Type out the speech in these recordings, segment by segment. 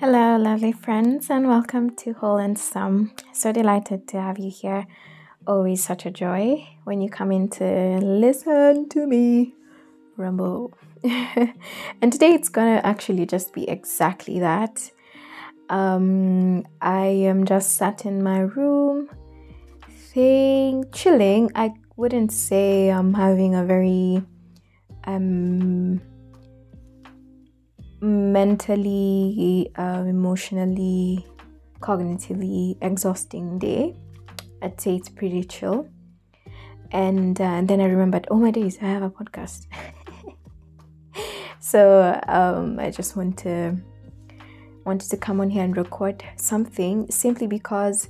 Hello, lovely friends, and welcome to Whole and Some. So delighted to have you here. Always such a joy when you come in to listen to me rumble. and today it's gonna actually just be exactly that. Um, I am just sat in my room, thing chilling. I wouldn't say I'm having a very um mentally, uh, emotionally, cognitively exhausting day. I'd say it's pretty chill. And, uh, then I remembered, oh my days, I have a podcast. so um, I just want to wanted to come on here and record something simply because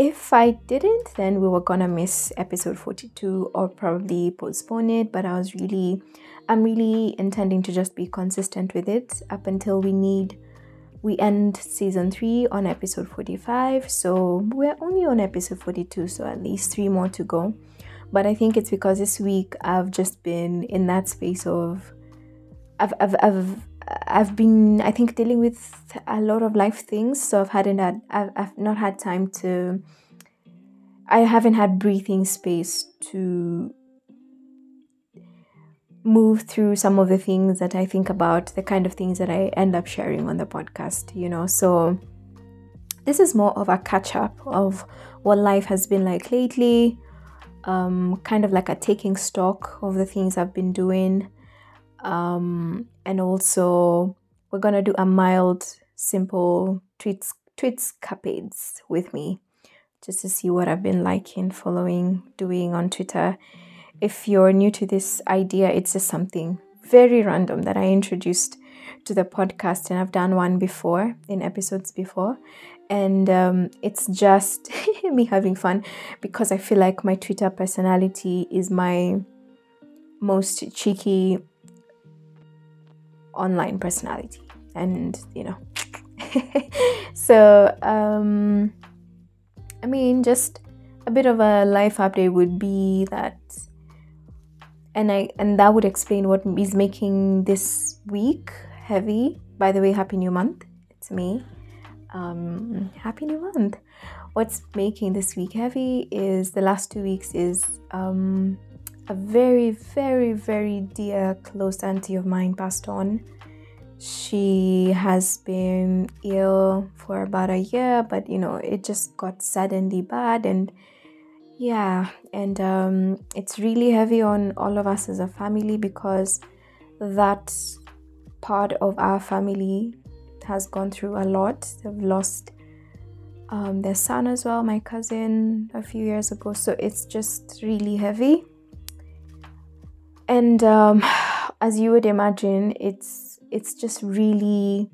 if I didn't, then we were gonna miss episode 42 or probably postpone it. But I was really, I'm really intending to just be consistent with it up until we need, we end season three on episode 45. So we're only on episode 42, so at least three more to go. But I think it's because this week I've just been in that space of, I've, I've, I've I've been, I think, dealing with a lot of life things, so I've hadn't had, I've, I've not had time to, I haven't had breathing space to move through some of the things that I think about, the kind of things that I end up sharing on the podcast, you know. So this is more of a catch up of what life has been like lately, um, kind of like a taking stock of the things I've been doing um, and also we're gonna do a mild, simple tweets tweets capades with me, just to see what I've been liking, following, doing on Twitter. If you're new to this idea, it's just something very random that I introduced to the podcast, and I've done one before in episodes before, and um, it's just me having fun because I feel like my Twitter personality is my most cheeky online personality. And you know so um i mean just a bit of a life update would be that and i and that would explain what is making this week heavy. By the way happy new month. It's me. Um happy new month. What's making this week heavy is the last two weeks is um a very, very, very dear close auntie of mine passed on. She has been ill for about a year, but you know, it just got suddenly bad and yeah, and um, it's really heavy on all of us as a family because that part of our family has gone through a lot. They've lost um, their son as well, my cousin, a few years ago. So it's just really heavy and um, as you would imagine it's it's just really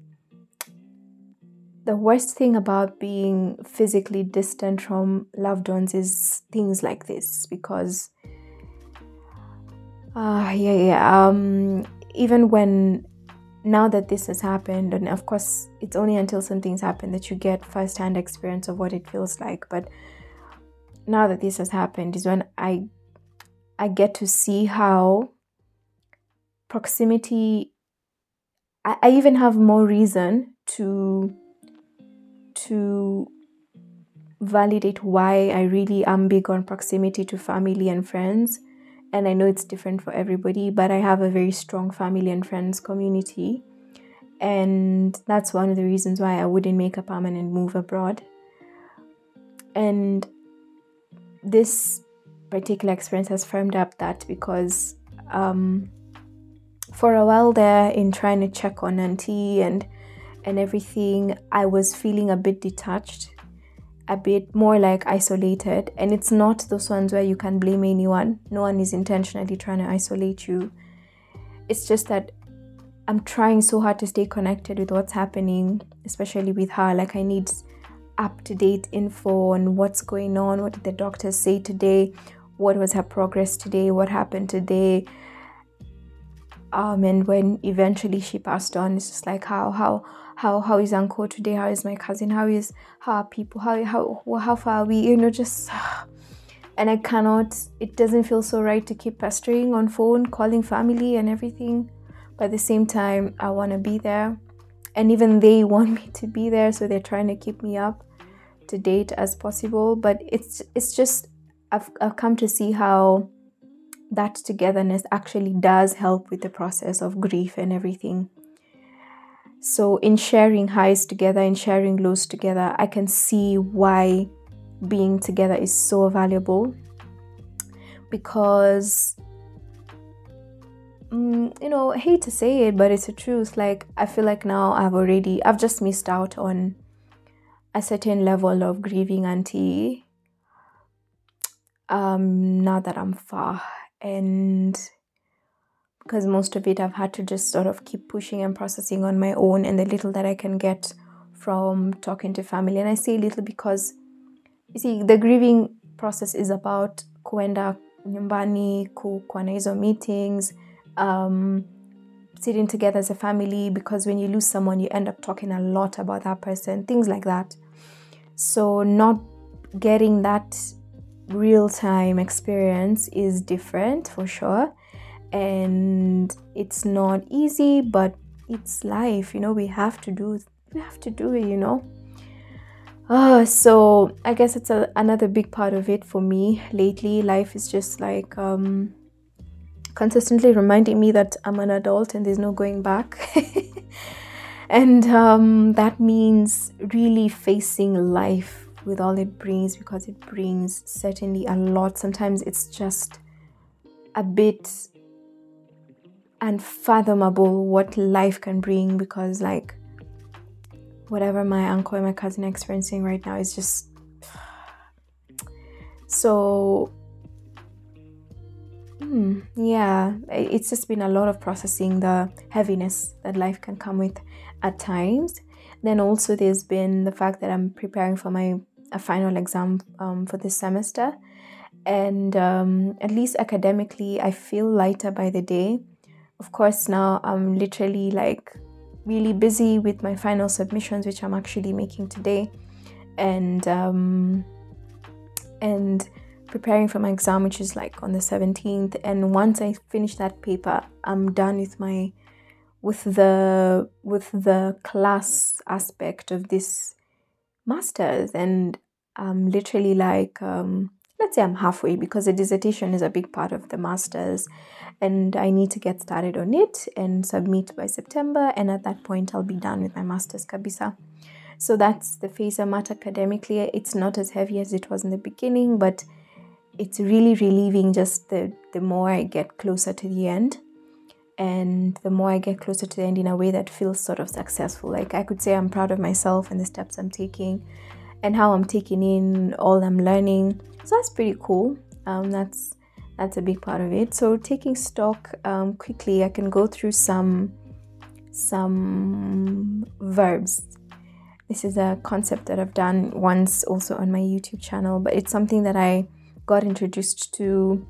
the worst thing about being physically distant from loved ones is things like this because uh yeah yeah um even when now that this has happened and of course it's only until something's happened that you get first-hand experience of what it feels like but now that this has happened is when i i get to see how proximity I, I even have more reason to to validate why I really am big on proximity to family and friends. And I know it's different for everybody, but I have a very strong family and friends community. And that's one of the reasons why I wouldn't make a permanent move abroad. And this particular experience has firmed up that because um, for a while there in trying to check on auntie and and everything i was feeling a bit detached a bit more like isolated. And it's not those ones where you can blame anyone. No one is intentionally trying to isolate you. It's just that i'm trying so hard to stay connected with what's happening especially with her. Like i need up to date info on what's going on what did the doctors say today what was her progress today what happened today um, and when eventually she passed on, it's just like how how how how is uncle today? How is my cousin? How is how are people? How how how far are we? You know, just and I cannot. It doesn't feel so right to keep pestering on phone, calling family and everything. But at the same time, I want to be there. and even they want me to be there so they're trying to keep me up to date as possible but it's it's just I've, I've come to see how that togetherness actually does help with the process of grief and everything. So in sharing highs together in sharing lows together i can see why being together is so valuable. Because mm, you know I hate to say it but it's the truth. Like i feel like now i've already i've just missed out on a certain level of grieving auntie um now that i'm far. And because most of it i've had to just sort of keep pushing and processing on my own and the little that i can get from talking to family. And i say little because you see the grieving process is about kuenda nyumbani kuwa na hizo meetings um, sitting together as a family because when you lose someone you end up talking a lot about that person things like that. So not getting that real time experience is different for sure and it's not easy but it's life you know we have to do we have to do it you know uh, so I guess it's a, another big part of it for me lately. Life is just like um, consistently reminding me that I'm an adult and there's no going back. and um, that means really facing life with all it brings because it brings certainly a lot. Sometimes it's just a bit unfathomable what life can bring because, like, whatever my uncle and my cousin are experiencing right now is just so hmm, yeah it's just been a lot of processing the heaviness that life can come with at times then also there's been the fact that i'm preparing for my a final exam um, for this semester. And um, at least academically i feel lighter by the day. Of course now i'm literally like really busy with my final submissions, which I'm actually making today, and um, and preparing for my exam, which is like on the 17th. And once I finish that paper, I'm done with my with the with the class aspect of this masters, and I'm literally like um, let's say I'm halfway because the dissertation is a big part of the masters and I need to get started on it and submit by September and at that point I'll be done with my masters kabisa. So that's the phase I'm at academically. It's not as heavy as it was in the beginning, but it's really relieving just the, the more I get closer to the end and the more I get closer to the end in a way that feels sort of successful. Like I could say I'm proud of myself and the steps I'm taking and how I'm taking in all I'm learning. So that's pretty cool. Um, that's that's a big part of it. So taking stock um, quickly, I can go through some some verbs. This is a concept that I've done once also on my YouTube channel, but it's something that I got introduced to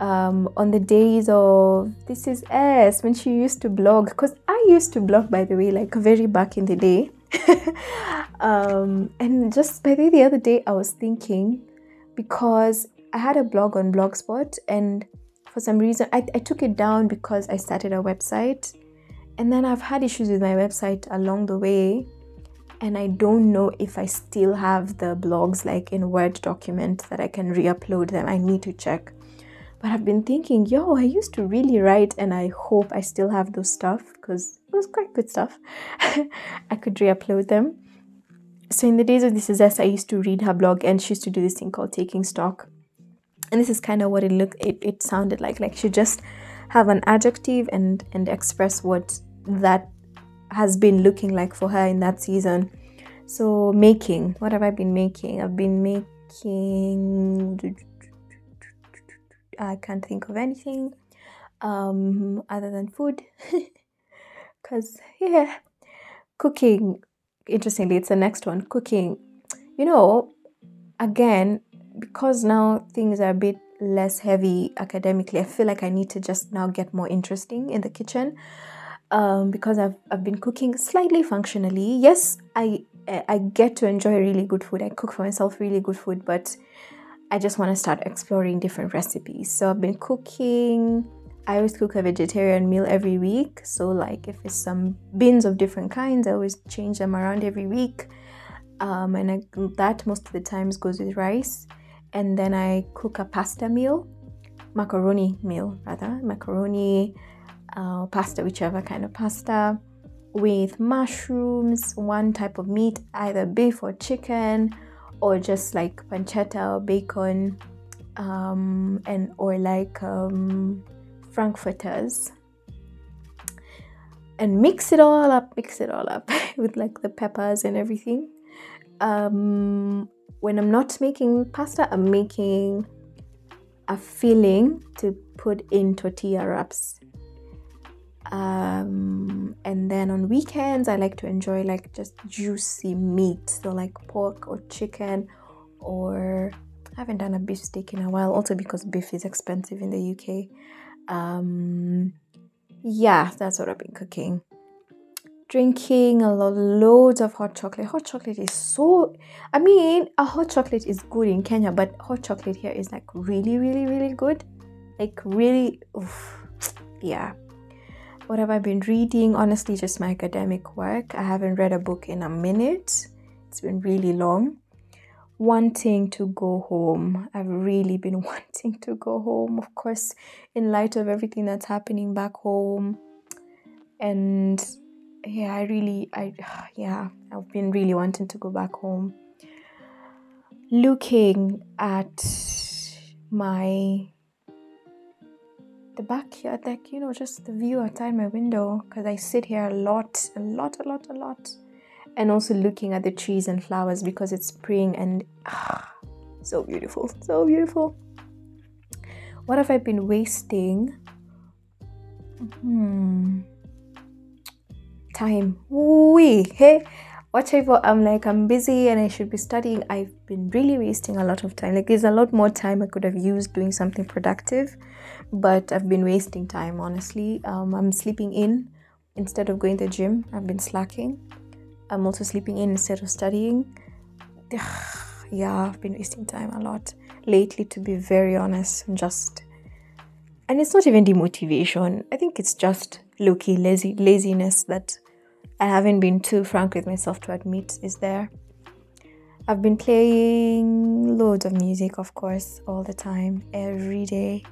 um, on the days of this is S when she used to blog because I used to blog by the way like very back in the day um, and just by the, the other day I was thinking because I had a blog on Blogspot and for some reason I, I took it down because I started a website and then I've had issues with my website along the way and I don't know if I still have the blogs like in Word document that I can re-upload them. I need to check. But I've been thinking, yo, I used to really write and I hope I still have those stuff because it was quite good stuff. I could re-upload them. So in the days of this is I used to read her blog and she used to do this thing called taking stock. And this is kind of what it looked it, it sounded like. Like she just have an adjective and and express what that has been looking like for her in that season. So making, what have I been making? I've been making I can't think of anything um, other than food. Because, yeah, cooking, interestingly, it's the next one. Cooking, you know, again, because now things are a bit less heavy academically, I feel like I need to just now get more interesting in the kitchen. Um, because I've, I've been cooking slightly functionally. Yes, I I get to enjoy really good food. I cook for myself really good food, but I just want to start exploring different recipes. So I've been cooking I always cook a vegetarian meal every week. So, like, if it's some beans of different kinds, I always change them around every week. Um, and I, that most of the times goes with rice. And then I cook a pasta meal, macaroni meal rather, macaroni, uh, pasta, whichever kind of pasta, with mushrooms, one type of meat, either beef or chicken, or just like pancetta or bacon, um, and or like um, frankfurters. And mix it all up mix it all up with like the peppers and everything. Um, when i'm not making pasta i'm making a filling to put in tortilla wraps. Um, and then on weekends i like to enjoy like just juicy meat so like pork or chicken or I haven't done a beef steak in a while also because beef is expensive in the uk um, yeah, that's what I've been cooking. Drinking a lot, loads of hot chocolate. Hot chocolate is so. I mean, a hot chocolate is good in Kenya, but hot chocolate here is like really, really, really good. Like really, oof, yeah. What have I been reading? Honestly, just my academic work. I haven't read a book in a minute. It's been really long wanting to go home. I've really been wanting to go home, of course, in light of everything that's happening back home. And yeah, I really, I, yeah, I've been really wanting to go back home. Looking at my the backyard, like you know, just the view outside my window, because I sit here a lot, a lot, a lot, a lot and also looking at the trees and flowers because it's spring and ah, so beautiful, so beautiful. What have I been wasting? Hmm. Time. Wee. Hey, whatever. I'm like, I'm busy and I should be studying. I've been really wasting a lot of time. Like, there's a lot more time I could have used doing something productive, but I've been wasting time, honestly. Um, I'm sleeping in instead of going to the gym. I've been slacking. I'm also sleeping in instead of studying. yeah, I've been wasting time a lot lately, to be very honest. I'm just, and it's not even demotivation. I think it's just low key lazy laziness that I haven't been too frank with myself to admit is there. I've been playing loads of music, of course, all the time, every day.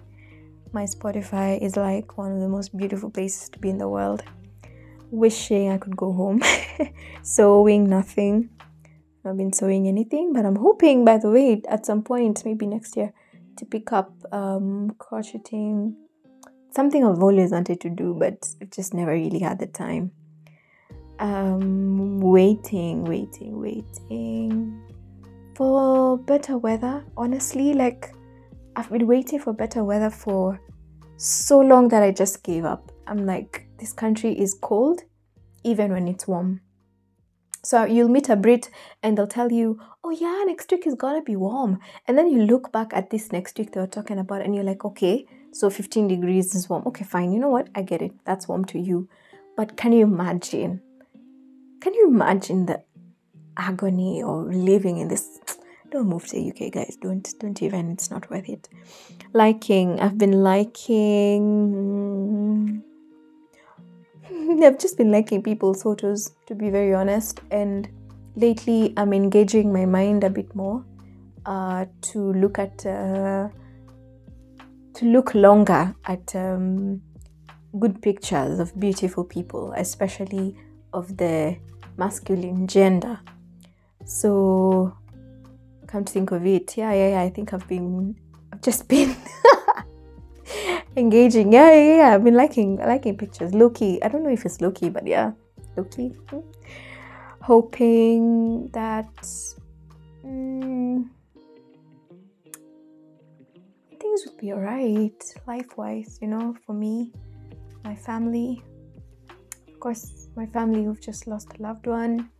My Spotify is like one of the most beautiful places to be in the world wishing I could go home. sewing nothing. I've been sewing anything, but I'm hoping, by the way, at some point, maybe next year, to pick up um, crocheting. Something I've always wanted to do, but I've just never really had the time. Um, waiting, waiting, waiting for better weather. Honestly, like I've been waiting for better weather for so long that I just gave up. I'm like, this country is cold even when it's warm. So you'll meet a Brit and they'll tell you, oh yeah, next week is gonna be warm. And then you look back at this next week they were talking about and you're like, okay, so 15 degrees is warm. Okay, fine. You know what? I get it. That's warm to you. But can you imagine? Can you imagine the agony of living in this? Don't move to the UK, guys. Don't don't even. It's not worth it. Liking. I've been liking I've just been liking people's photos, to be very honest. And lately, I'm engaging my mind a bit more uh, to look at, uh, to look longer at um, good pictures of beautiful people, especially of the masculine gender. So, come to think of it, yeah, yeah, yeah I think I've been, I've just been engaging. Yeah, yeah, yeah. I've been liking liking pictures. Loki. I don't know if it's Loki, but yeah, Loki. Hoping that mm, things would be alright life wise, you know, for me, my family. Of course, my family who've just lost a loved one.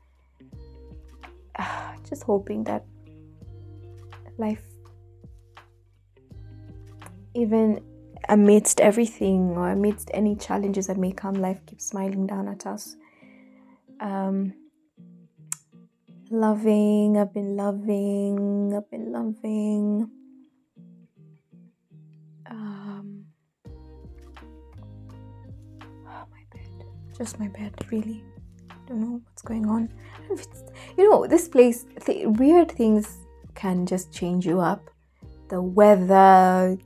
Just hoping that life even amidst everything or amidst any challenges that may come, life keeps smiling down at us. Um, loving, I've been loving, I've been loving. Um, just my bed, really. I don't know what's going on. You know, this place, th- weird things can just change you up. The weather,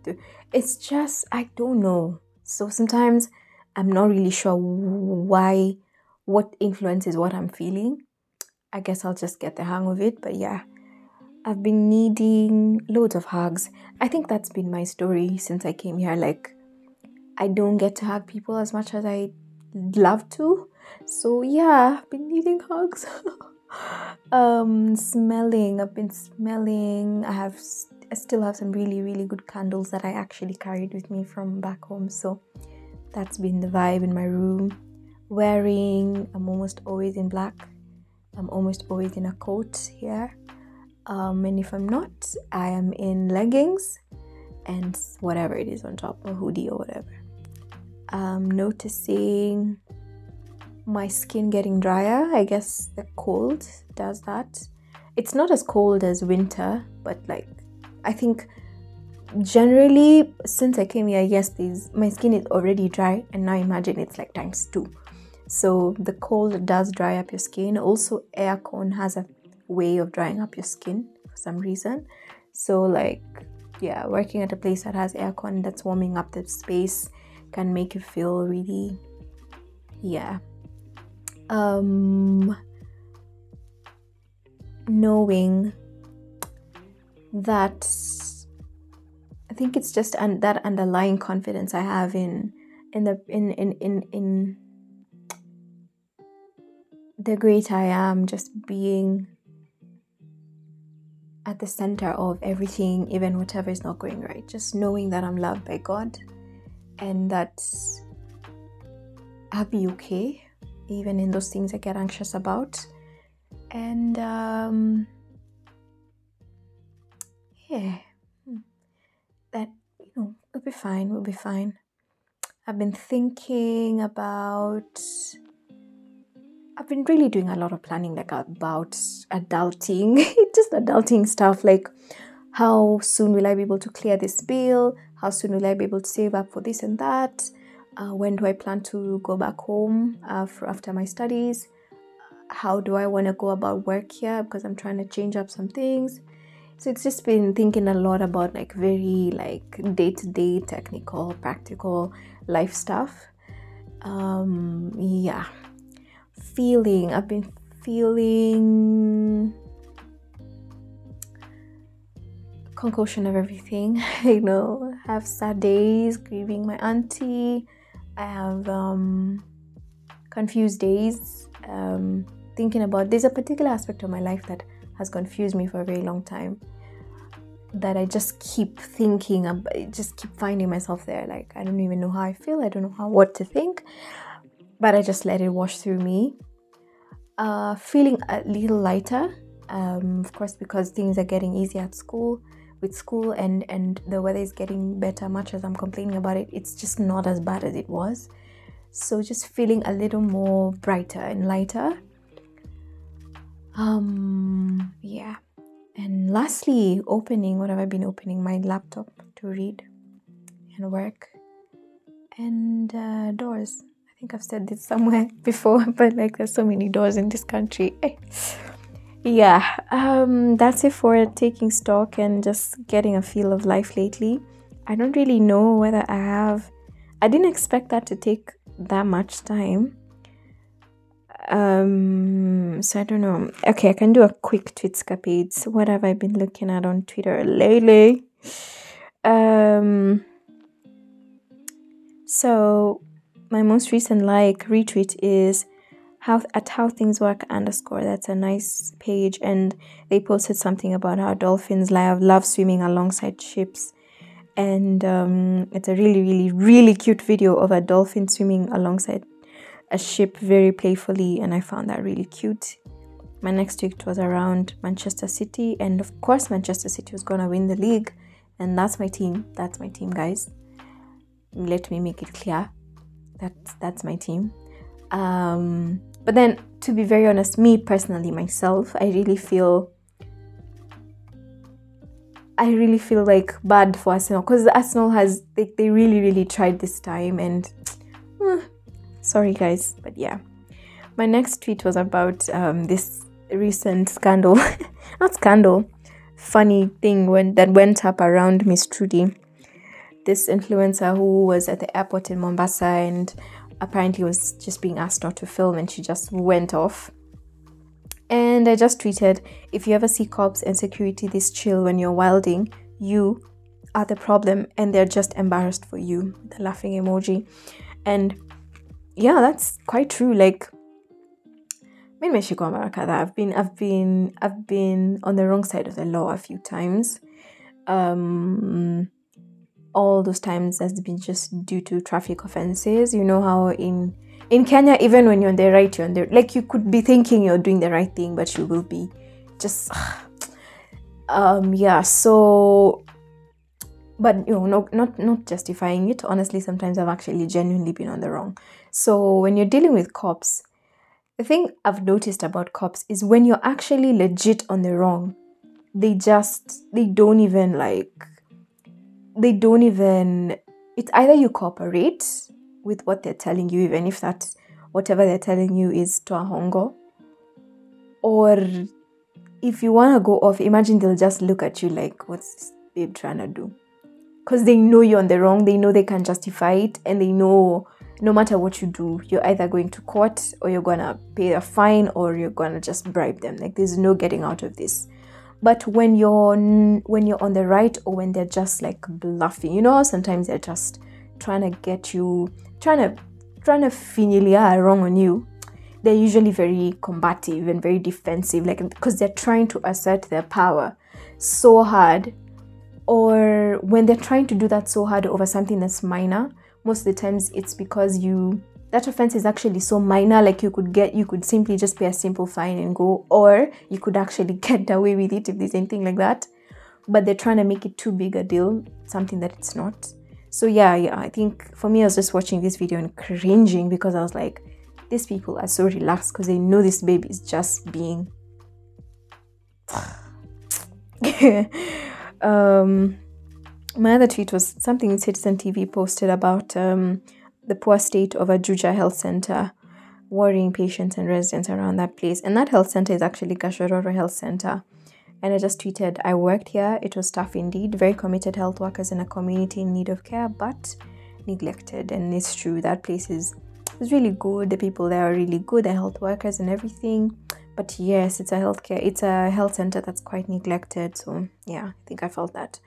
it's just, I don't know. So sometimes I'm not really sure why, what influences what I'm feeling. I guess I'll just get the hang of it. But yeah, I've been needing loads of hugs. I think that's been my story since I came here. Like, I don't get to hug people as much as I love to. So yeah, I've been needing hugs. um, smelling. I've been smelling. I have. I still have some really really good candles that I actually carried with me from back home. So that's been the vibe in my room. Wearing. I'm almost always in black. I'm almost always in a coat here. Um, and if I'm not, I am in leggings and whatever it is on top, a hoodie or whatever. I'm noticing my skin getting drier. I guess the cold does that. It's not as cold as winter, but like I think generally since I came here, yes, these my skin is already dry, and now imagine it's like times two. So the cold does dry up your skin. Also, aircon has a way of drying up your skin for some reason. So like yeah, working at a place that has aircon that's warming up the space can make you feel really yeah um knowing that I think it's just un- that underlying confidence I have in in the in in in in the great I am just being at the center of everything, even whatever is not going right. Just knowing that I'm loved by God and that I'll be okay, even in those things I get anxious about. And um, yeah, hmm, that you know, we'll be fine. We'll be fine. I've been thinking about. I've been really doing a lot of planning, like about adulting, just adulting stuff, like how soon will I be able to clear this bill? How soon will I be able to save up for this and that? Uh, when do I plan to go back home uh, for after my studies? How do I want to go about work here? Because I'm trying to change up some things. So it's just been thinking a lot about like very like day to day technical, practical life stuff. Um, yeah, feeling. I've been feeling concoction of everything. you know, I have sad days grieving my auntie. I have um, confused days um, thinking about. There's a particular aspect of my life that has confused me for a very long time. That I just keep thinking, about, just keep finding myself there. Like I don't even know how I feel. I don't know how what to think, but I just let it wash through me. Uh, feeling a little lighter, um, of course, because things are getting easier at school with school and and the weather is getting better much as i'm complaining about it it's just not as bad as it was. So just feeling a little more brighter and lighter. Um yeah. And lastly opening what have i been opening? My laptop to read and work. And uh, doors. I think i've said this somewhere before but like there's so many doors in this country yeah um that's it for taking stock and just getting a feel of life lately. I don't really know whether i have i didn't expect that to take that much time. Um so i don't know. Okay i can do a quick tweetscapades what have i been looking at on twitter lately? Um so my most recent like retweet is how at how things work underscore. That's a nice page. And they posted something about how dolphins love love swimming alongside ships. And um, it's a really really really cute video of a dolphin swimming alongside a ship very playfully. And i found that really cute. My next tweet was around manchester city. And of course manchester city was gonna win the league. And that's my team. That's my team guys. Let me make it clear. That that's my team. Um, but then, to be very honest, me personally, myself, I really feel. I really feel like bad for Arsenal because Arsenal has they, they really really tried this time and uh, Sorry, guys, but yeah. My next tweet was about um, this recent scandal, not scandal, funny thing when that went up around Miss Trudy, this influencer who was at the airport in Mombasa and apparently was just being asked not to film and she just went off. And I just tweeted, if you ever see cops and security this chill when you're wilding, you are the problem and they're just embarrassed for you. The laughing emoji. And yeah, that's quite true. Like in Mexico America that I've been I've been I've been on the wrong side of the law a few times. Um all those times has been just due to traffic offenses. You know how in in Kenya, even when you're on the right, you're on the like you could be thinking you're doing the right thing, but you will be just um yeah. So, but you know, no, not not justifying it. Honestly, sometimes I've actually genuinely been on the wrong. So when you're dealing with cops, the thing I've noticed about cops is when you're actually legit on the wrong, they just they don't even like they don't even it's either you cooperate with what they're telling you even if that whatever they're telling you is to a hongo or if you want to go off imagine they'll just look at you like what's this babe trying to do? Because they know you're on the wrong they know they can justify it and they know no matter what you do you're either going to court or you're gonna pay a fine or you're gonna just bribe them. Like there's no getting out of this but when you're when you're on the right or when they're just like bluffing you know sometimes they're just trying to get you trying to trying to familiar wrong on you they're usually very combative and very defensive like because they're trying to assert their power so hard or when they're trying to do that so hard over something that's minor most of the times it's because you that offense is actually so minor like you could get you could simply just pay a simple fine and go or you could actually get away with it if there's anything like that. But they're trying to make it too big a deal something that it's not. So yeah yeah i think for me i was just watching this video and cringing because i was like these people are so relaxed because they know this baby is just being um my other tweet was something citizen tv posted about um the poor state of a Juja Health Center, worrying patients and residents around that place. And that health center is actually Gachororo Health Center. And I just tweeted, I worked here. It was tough indeed. Very committed health workers in a community in need of care, but neglected. And it's true, that place is, is really good. The people there are really good, the health workers and everything. But yes, it's a healthcare, it's a health center that's quite neglected. So yeah, I think I felt that.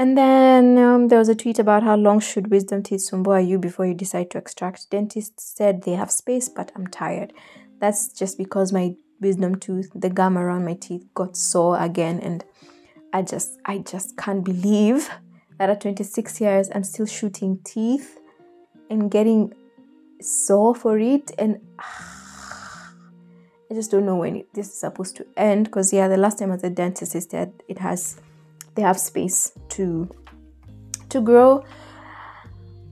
And then um, there was a tweet about how long should wisdom teeth sumbua you before you decide to extract. Dentist said they have space, but I'm tired. That's just because my wisdom tooth, the gum around my teeth, got sore again, and I just, I just can't believe that at 26 years I'm still shooting teeth and getting sore for it, and I just don't know when it, this is supposed to end. Because yeah, the last time was the dentist, is that it has they have space to to grow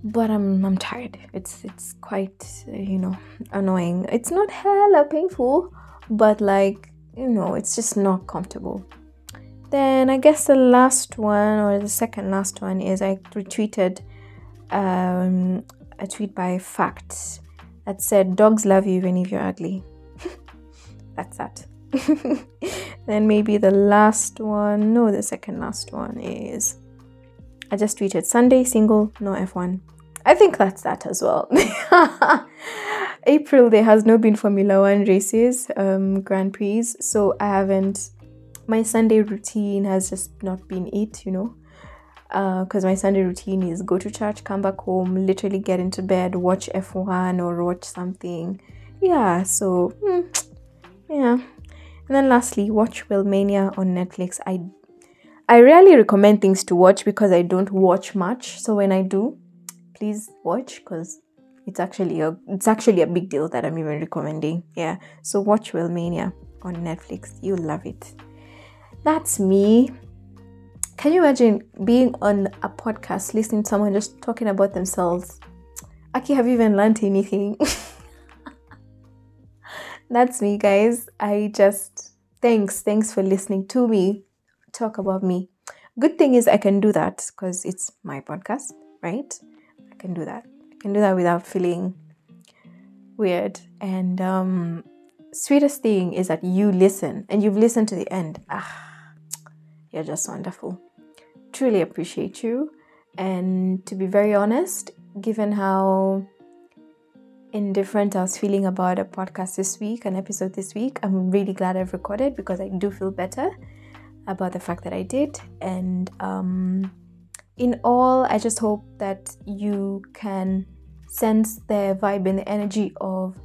but I'm I'm tired. It's it's quite you know annoying. It's not hella painful, but like you know it's just not comfortable. Then I guess the last one or the second last one is I retweeted um, a tweet by Fact that said dogs love you even if you're ugly. That's that. then maybe the last one, no, the second last one is I just tweeted Sunday single, no F1. I think that's that as well. April there has no been Formula One races, um, Grand Prix, so I haven't. My Sunday routine has just not been it, you know, because uh, my Sunday routine is go to church, come back home, literally get into bed, watch F1 or watch something. Yeah, so hmm, yeah, and then lastly, watch Wellmania on Netflix. I I rarely recommend things to watch because I don't watch much. So when I do, please watch because it's actually a it's actually a big deal that I'm even recommending. Yeah. So watch Wellmania on Netflix. You'll love it. That's me. Can you imagine being on a podcast, listening to someone just talking about themselves? Aki, have you even learned anything? that's me, guys. I just thanks, thanks for listening to me talk about me. Good thing is I can do that because it's my podcast, right? I can do that. I can do that without feeling weird. And um, sweetest thing is that you listen and you've listened to the end. Ah, you're just wonderful. Truly appreciate you. And to be very honest, given how indifferent I was feeling about a podcast this week, an episode this week, I'm really glad I've recorded because I do feel better about the fact that I did. And um, in all, I just hope that you can sense the vibe and the energy of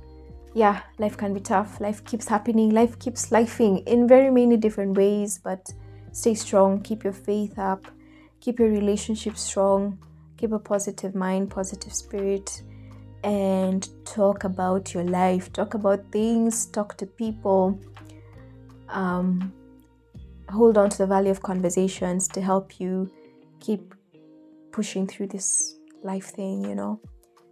yeah, life can be tough. Life keeps happening. Life keeps lifing in very many different ways, but stay strong. Keep your faith up. Keep your relationship strong. Keep a positive mind, positive spirit, and talk about your life. Talk about things. Talk to people. Um, hold on to the value of conversations to help you keep pushing through this life thing, you know.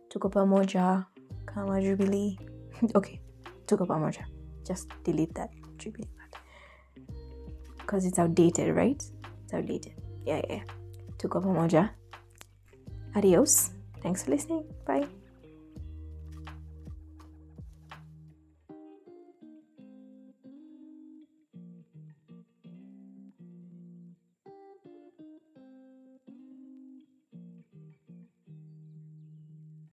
Tuko pamoja kama Jubilee. okay, tuko pamoja. Just delete that Jubilee because it's outdated, right? It's outdated. Yeah, yeah. Tuko pamoja. Adios. Thanks for listening. Bye.